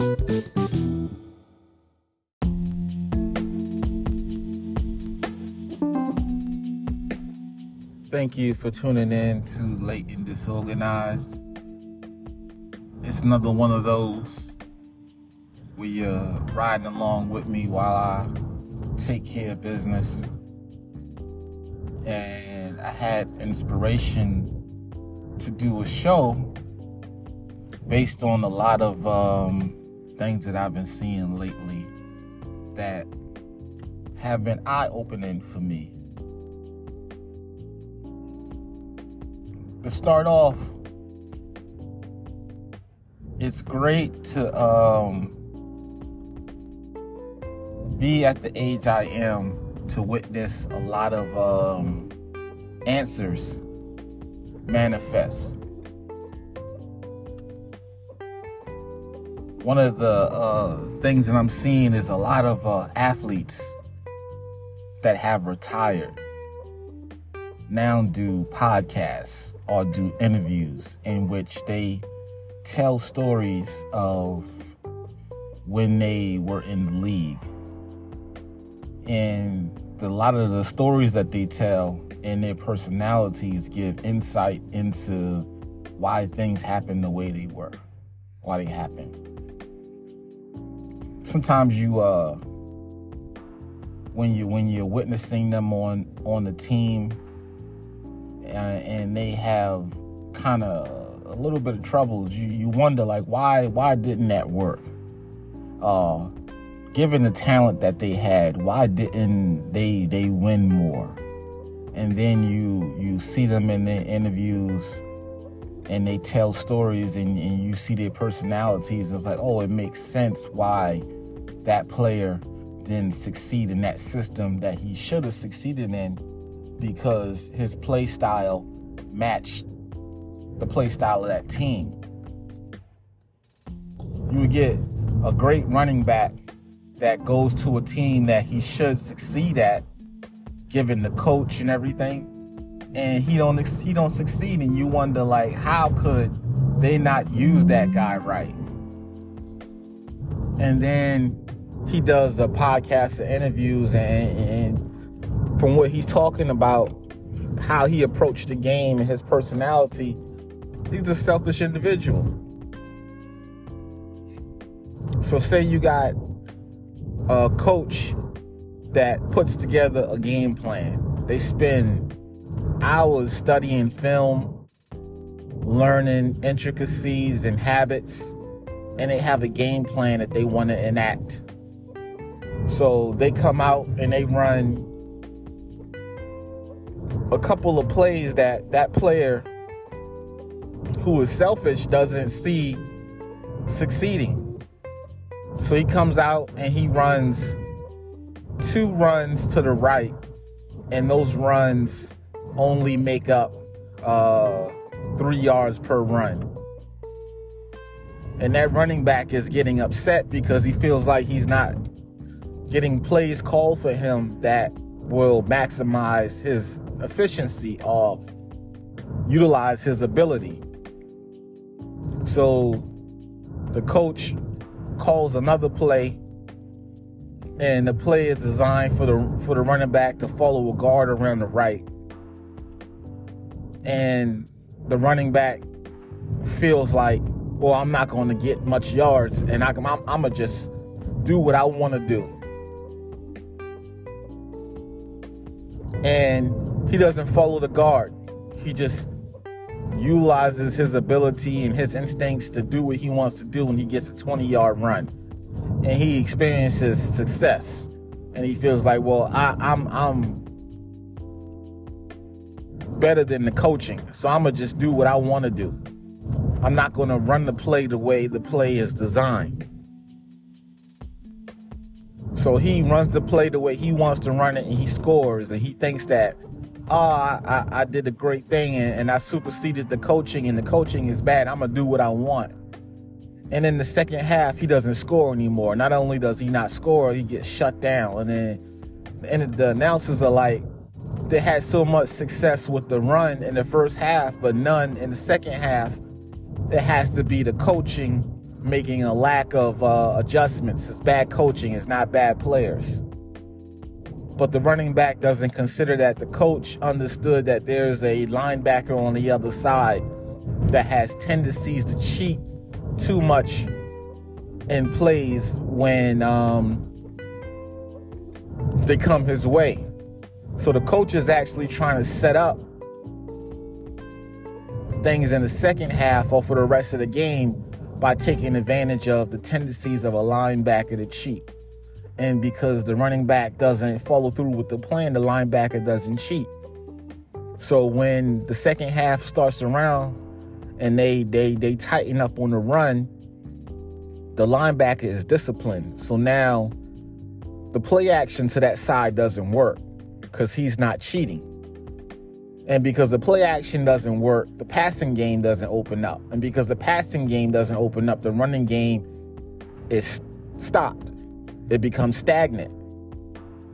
Thank you for tuning in to Late and Disorganized. It's another one of those where you're riding along with me while I take care of business. And I had inspiration to do a show based on a lot of um, things that I've been seeing lately that have been eye opening for me. To start off, it's great to um, be at the age I am to witness a lot of um, answers manifest. One of the uh, things that I'm seeing is a lot of uh, athletes that have retired now do podcasts or do interviews in which they tell stories of when they were in the league. And a lot of the stories that they tell and their personalities give insight into why things happen the way they were, why they happen. Sometimes you uh when you when you're witnessing them on on the team and they have kind of a little bit of troubles, you, you wonder like why why didn't that work? Uh, given the talent that they had, why didn't they they win more? And then you you see them in the interviews and they tell stories and, and you see their personalities and it's like, oh, it makes sense why that player didn't succeed in that system that he should have succeeded in because his play style matched the play style of that team. You would get a great running back that goes to a team that he should succeed at, given the coach and everything, and he don't he don't succeed, and you wonder like how could they not use that guy right? And then he does a podcast of interviews and, and from what he's talking about, how he approached the game and his personality, he's a selfish individual. So, say you got a coach that puts together a game plan. They spend hours studying film, learning intricacies and habits, and they have a game plan that they want to enact. So they come out and they run a couple of plays that that player who is selfish doesn't see succeeding. So he comes out and he runs two runs to the right, and those runs only make up uh, three yards per run. And that running back is getting upset because he feels like he's not getting plays called for him that will maximize his efficiency or utilize his ability. So the coach calls another play and the play is designed for the for the running back to follow a guard around the right. And the running back feels like, well, I'm not going to get much yards and I, I'm, I'm going to just do what I want to do. And he doesn't follow the guard. He just utilizes his ability and his instincts to do what he wants to do when he gets a 20 yard run. And he experiences success. And he feels like, well, I, I'm I'm better than the coaching. So I'm gonna just do what I want to do. I'm not gonna run the play the way the play is designed. So he runs the play the way he wants to run it and he scores and he thinks that, oh, I, I, did a great thing and, and I superseded the coaching and the coaching is bad. I'm going to do what I want. And in the second half, he doesn't score anymore. Not only does he not score, he gets shut down. And then and the announcers are like, they had so much success with the run in the first half, but none in the second half. It has to be the coaching making a lack of uh, adjustments. It's bad coaching. It's not bad players. But the running back doesn't consider that. The coach understood that there's a linebacker on the other side that has tendencies to cheat too much in plays when um, they come his way. So the coach is actually trying to set up things in the second half or for the rest of the game by taking advantage of the tendencies of a linebacker to cheat. And because the running back doesn't follow through with the plan, the linebacker doesn't cheat. So when the second half starts around and they they they tighten up on the run, the linebacker is disciplined. So now the play action to that side doesn't work because he's not cheating. And because the play action doesn't work, the passing game doesn't open up. And because the passing game doesn't open up, the running game is stopped. It becomes stagnant.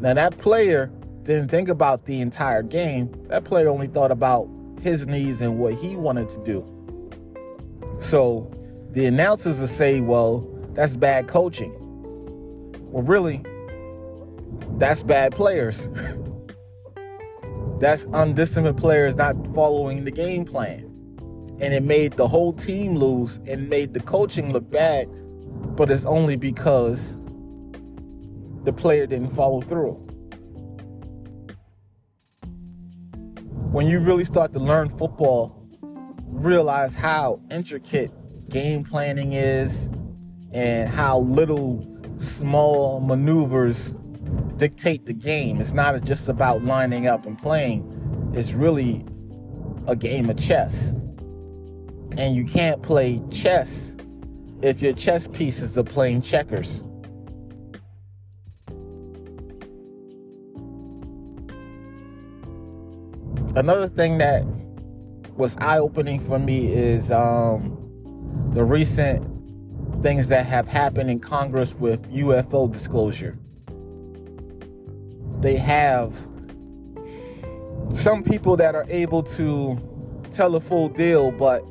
Now, that player didn't think about the entire game. That player only thought about his needs and what he wanted to do. So the announcers will say, well, that's bad coaching. Well, really, that's bad players. That's undisciplined players not following the game plan. And it made the whole team lose and made the coaching look bad, but it's only because the player didn't follow through. When you really start to learn football, realize how intricate game planning is and how little small maneuvers dictate the game. It's not just about lining up and playing, it's really a game of chess. And you can't play chess if your chess pieces are playing checkers. Another thing that was eye opening for me is um, the recent things that have happened in Congress with UFO disclosure they have some people that are able to tell a full deal, but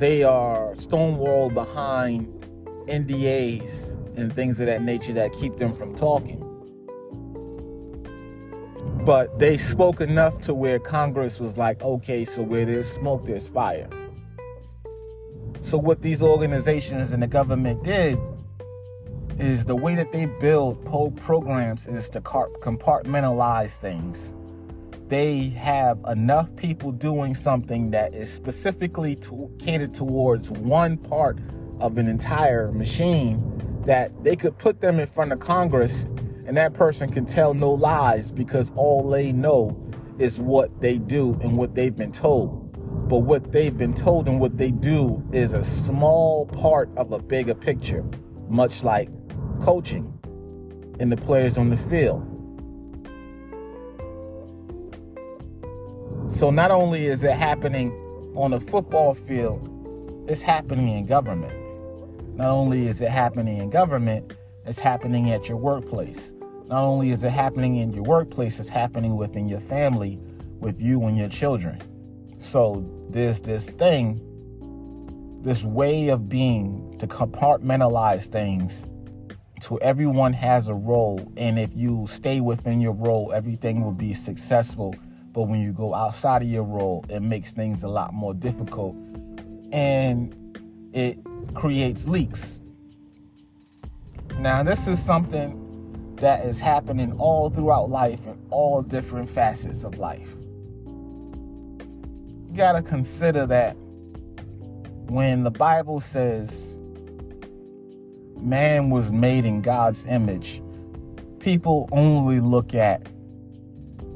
they are stonewalled behind NDAs and things of that nature that keep them from talking. But they spoke enough to where Congress was like, okay, so where there's smoke, there's fire. So, what these organizations and the government did is the way that they build programs is to compartmentalize things. They have enough people doing something that is specifically to, catered towards one part of an entire machine that they could put them in front of Congress and that person can tell no lies because all they know is what they do and what they've been told. But what they've been told and what they do is a small part of a bigger picture, much like coaching and the players on the field. So not only is it happening on the football field, it's happening in government. Not only is it happening in government, it's happening at your workplace. Not only is it happening in your workplace, it's happening within your family, with you and your children. So there's this thing, this way of being to compartmentalize things to everyone has a role and if you stay within your role everything will be successful. But when you go outside of your role it makes things a lot more difficult and it creates leaks. Now this is something that is happening all throughout life in all different facets of life. You got to consider that when the bible says man was made in God's image, people only look at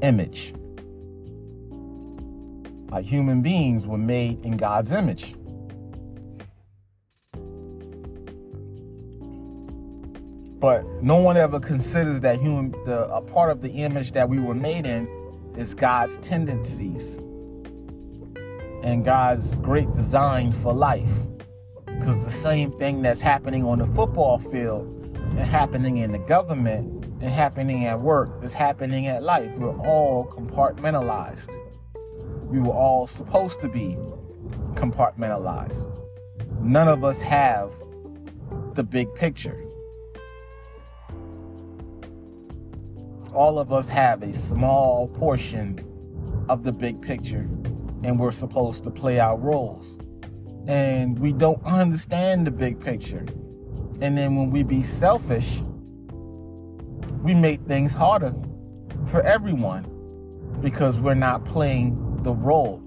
image. Like human beings were made in God's image. But no one ever considers that human the a part of the image that we were made in is God's tendencies and God's great design for life. Because the same thing that's happening on the football field and happening in the government and happening at work is happening at life. We're all compartmentalized. We were all supposed to be compartmentalized. none of us have the big picture. All of us have a small portion of the big picture, and we're supposed to play our roles. And we don't understand the big picture. And then when we be selfish, we make things harder for everyone because we're not playing the role.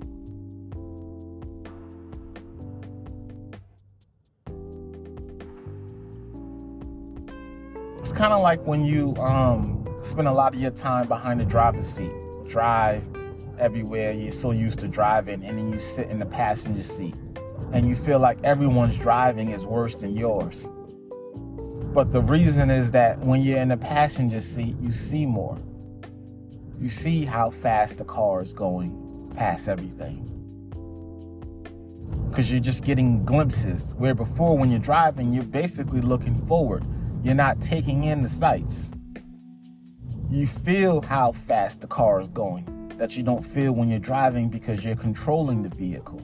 It's kind of like when you um, spend a lot of your time behind the driver's seat, drive everywhere. You're so used to driving, and then you sit in the passenger seat, and you feel like everyone's driving is worse than yours. But the reason is that when you're in the passenger seat, you see more. You see how fast the car is going past everything. Because you're just getting glimpses. Where before, when you're driving, you're basically looking forward. You're not taking in the sights. You feel how fast the car is going that you don't feel when you're driving because you're controlling the vehicle.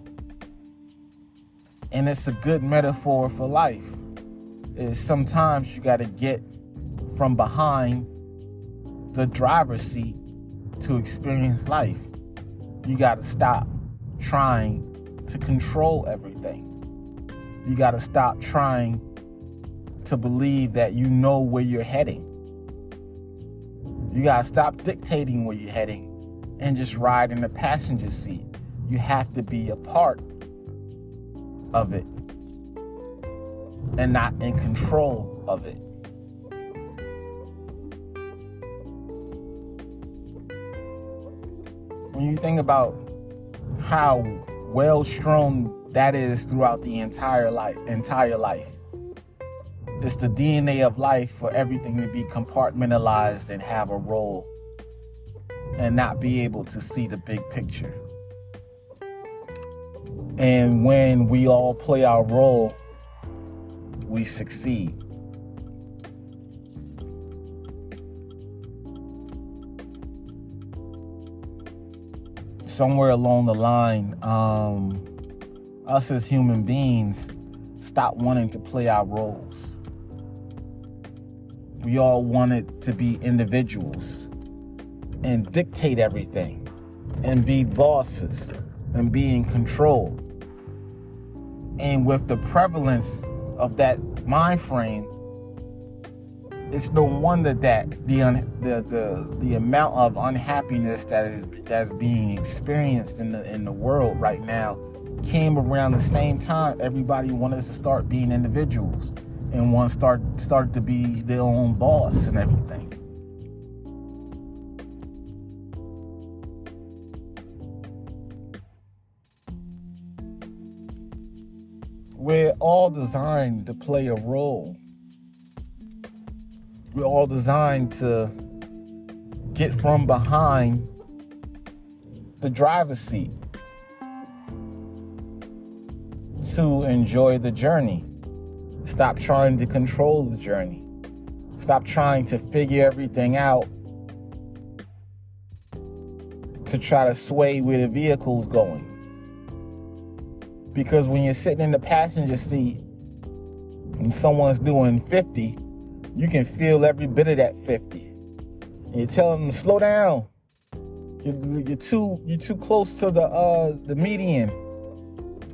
And it's a good metaphor for life is sometimes you got to get from behind the driver's seat to experience life. You got to stop trying to control everything. You got to stop trying to believe that you know where you're heading. You got to stop dictating where you're heading and just ride in the passenger seat. You have to be a part of it and not in control of it. When you think about how well strewn that is throughout the entire life, entire life. It's the DNA of life for everything to be compartmentalized and have a role and not be able to see the big picture. And when we all play our role, we succeed. Somewhere along the line, um, us as human beings stop wanting to play our roles. We all wanted to be individuals and dictate everything and be bosses and be in control. And with the prevalence of that mind frame, it's no wonder that the un, the, the the amount of unhappiness that is that's being experienced in the in the world right now came around the same time everybody wanted to start being individuals and want to start start to be their own boss and everything. We're all designed to play a role. We're all designed to get from behind the driver's seat to enjoy the journey. Stop trying to control the journey. Stop trying to figure everything out to try to sway where the vehicle's going. Because when you're sitting in the passenger seat and someone's doing 50, you can feel every bit of that 50. And you tell them to slow down. You're, you're too you're too close to the uh the median.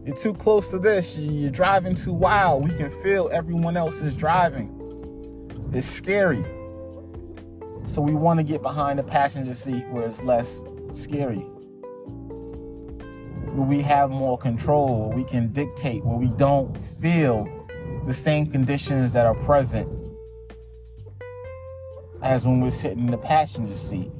You're too close to this. You're driving too wild. We can feel everyone else is driving. It's scary. So we want to get behind the passenger seat where it's less scary where we have more control, where we can dictate, where we don't feel the same conditions that are present as when we're sitting in the passenger seat.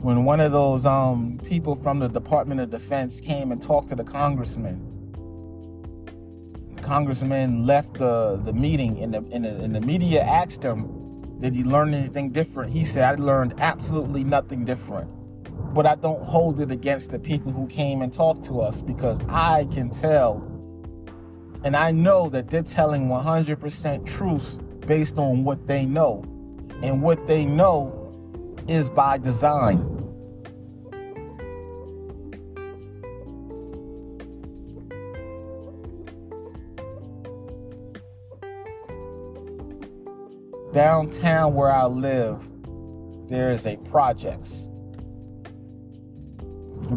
When one of those um, people from the Department of Defense came and talked to the congressman, the congressman left the, the meeting and the, and the, and the media asked him did he learn anything different? He said, I learned absolutely nothing different. But I don't hold it against the people who came and talked to us because I can tell and I know that they're telling 100% truth based on what they know. And what they know is by design. Downtown where I live, there is a projects,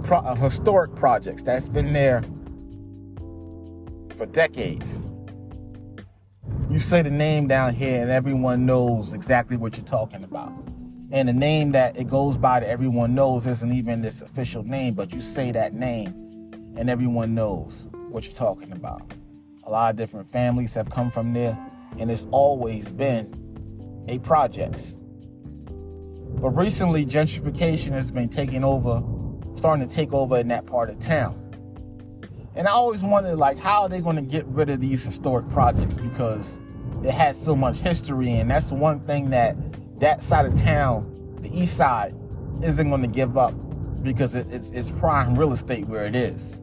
a historic projects that's been there for decades. You say the name down here, and everyone knows exactly what you're talking about. And the name that it goes by that everyone knows isn't even this official name, but you say that name, and everyone knows what you're talking about. A lot of different families have come from there, and it's always been a projects. But recently, gentrification has been taking over, starting to take over in that part of town. And I always wondered, like, how are they going to get rid of these historic projects because it has so much history, and that's the one thing that that side of town, the east side, isn't going to give up because it, it's, it's prime real estate where it is.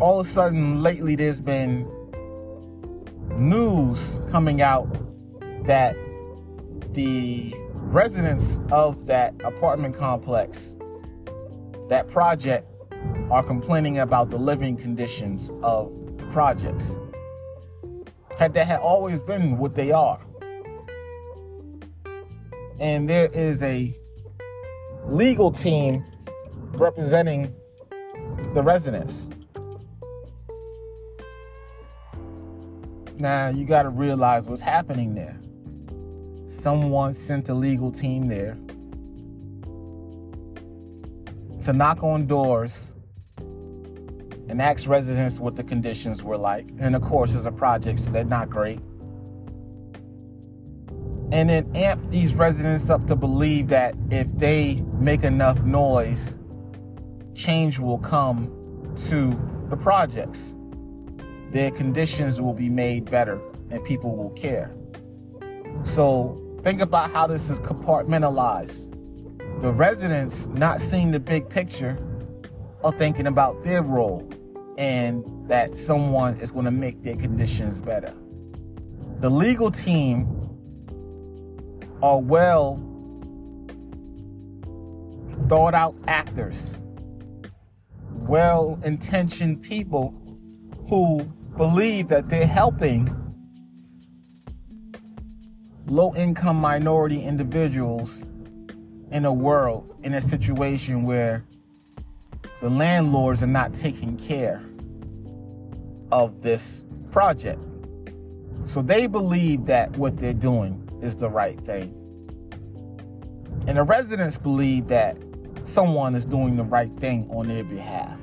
All of a sudden, lately, there's been news coming out that the residents of that apartment complex, that project, are complaining about the living conditions of projects. Had that had always been what they are. And there is a legal team representing the residents. Now you got to realize what's happening there. Someone sent a legal team there to knock on doors and ask residents what the conditions were like. And of course, it's a project, so they're not great. And then amp these residents up to believe that if they make enough noise, change will come to the projects their conditions will be made better and people will care. So think about how this is compartmentalized. The residents not seeing the big picture are thinking about their role and that someone is going to make their conditions better. The legal team are well thought out actors, well intentioned people who believe that they're helping low income minority individuals in a world, in a situation where the landlords are not taking care of this project. So they believe that what they're doing is the right thing. And the residents believe that someone is doing the right thing on their behalf.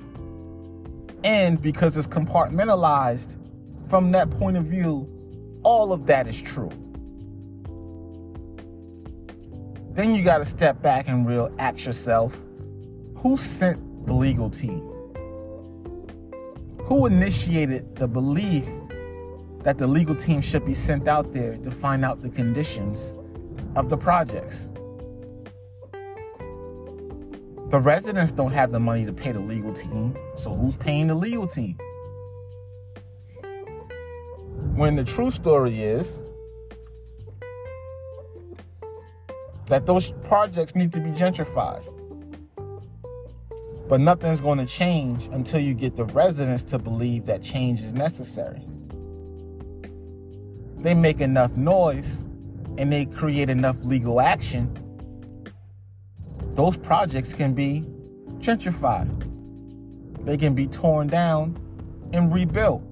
And because it's compartmentalized from that point of view, all of that is true. Then you got to step back and real ask yourself who sent the legal team? Who initiated the belief that the legal team should be sent out there to find out the conditions of the projects? The residents don't have the money to pay the legal team, so who's paying the legal team? When the true story is that those projects need to be gentrified. But nothing's going to change until you get the residents to believe that change is necessary. They make enough noise and they create enough legal action those projects can be gentrified. They can be torn down and rebuilt.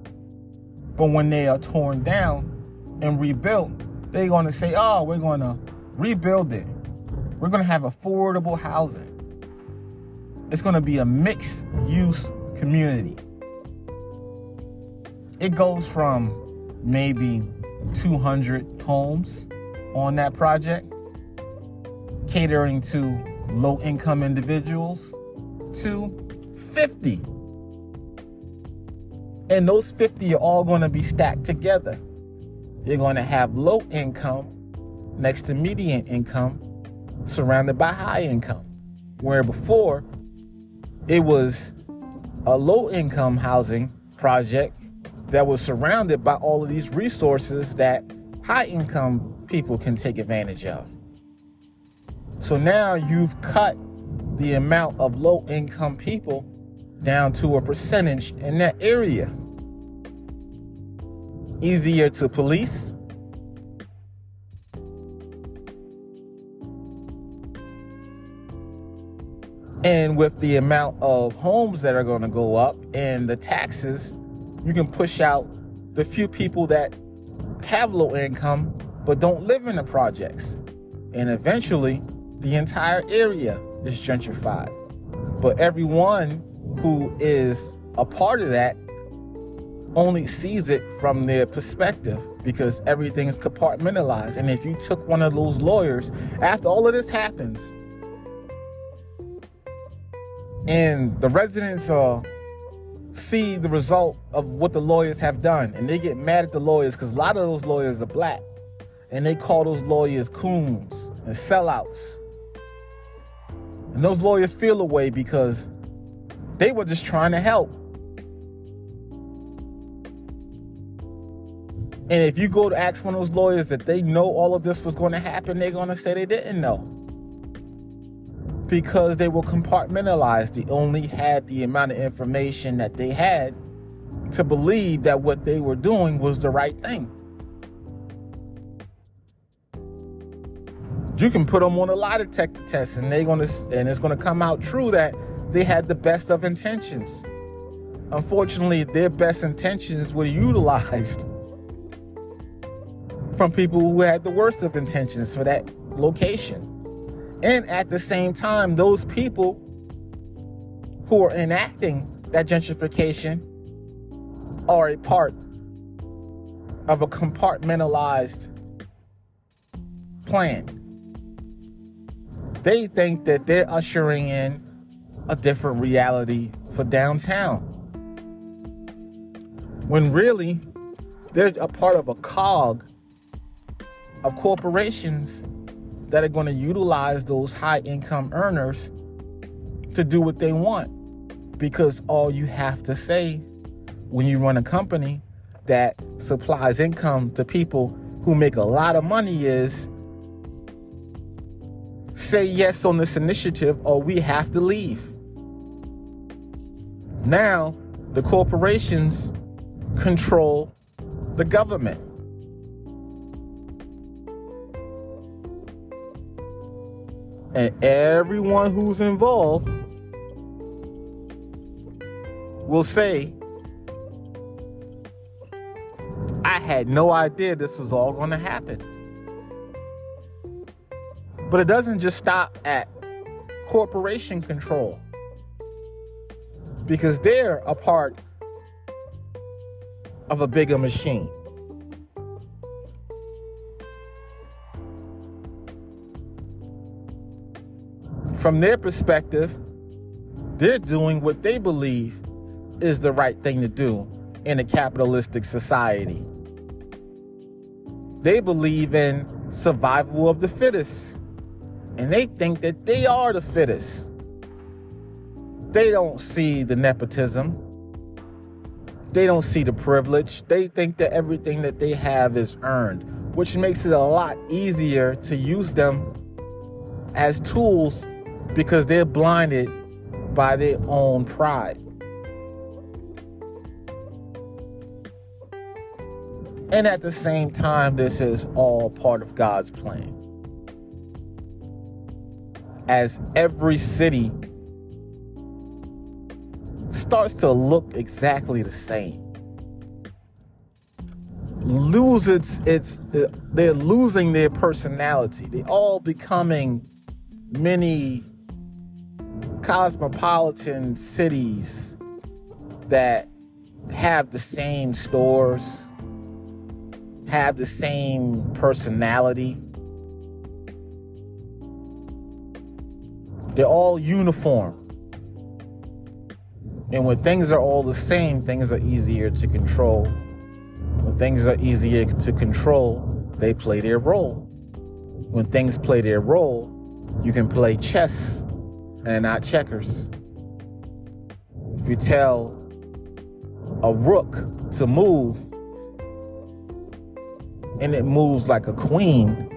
But when they are torn down and rebuilt, they're going to say, oh, we're going to rebuild it. We're going to have affordable housing. It's going to be a mixed use community. It goes from maybe 200 homes on that project, catering to low income individuals to 50. And those 50 are all going to be stacked together. You're going to have low income next to median income surrounded by high income. Where before it was a low income housing project that was surrounded by all of these resources that high income people can take advantage of. So now you've cut the amount of low income people down to a percentage in that area. easier to police. And with the amount of homes that are going to go up and the taxes, you can push out the few people that have low income but don't live in the projects. And eventually, the entire area is gentrified. But everyone who is a part of that only sees it from their perspective because everything is compartmentalized. And if you took one of those lawyers, after all of this happens, and the residents see the result of what the lawyers have done and they get mad at the lawyers because a lot of those lawyers are black and they call those lawyers coons and sellouts and those lawyers feel away because they were just trying to help and if you go to ask one of those lawyers that they know all of this was going to happen they're going to say they didn't know because they were compartmentalized. They only had the amount of information that they had to believe that what they were doing was the right thing. You can put them on a lie detector test and they're gonna and it's gonna come out true that they had the best of intentions. Unfortunately, their best intentions were utilized from people who had the worst of intentions for that location. And at the same time, those people who are enacting that gentrification are a part of a compartmentalized plan. They think that they're ushering in a different reality for downtown. When really, they're a part of a cog of corporations that are going to utilize those high income earners to do what they want. Because all you have to say when you run a company that supplies income to people who make a lot of money is say yes on this initiative or we have to leave. Now, the corporations control the government. And everyone who's involved will say, I had no idea this was all going to happen. But it doesn't just stop at corporation control because they're a part of a bigger machine. from their perspective, they're doing what they believe is the right thing to do in a capitalistic society. They believe in survival of the fittest, and they think that they are the fittest. They don't see the nepotism. They don't see the privilege. They think that everything that they have is earned, which makes it a lot easier to use them as tools because they're blinded by their own pride. And at the same time, this is all part of God's plan. As every city starts to look exactly the same, lose its its they're losing their personality. They're all becoming many cosmopolitan cities that have the same stores, have the same personality. They're all uniform. And when things are all the same, things are easier to control. When things are easier to control, they play their role. When things play their role, you can play chess and not checkers. If you tell a rook to move and it moves like a queen,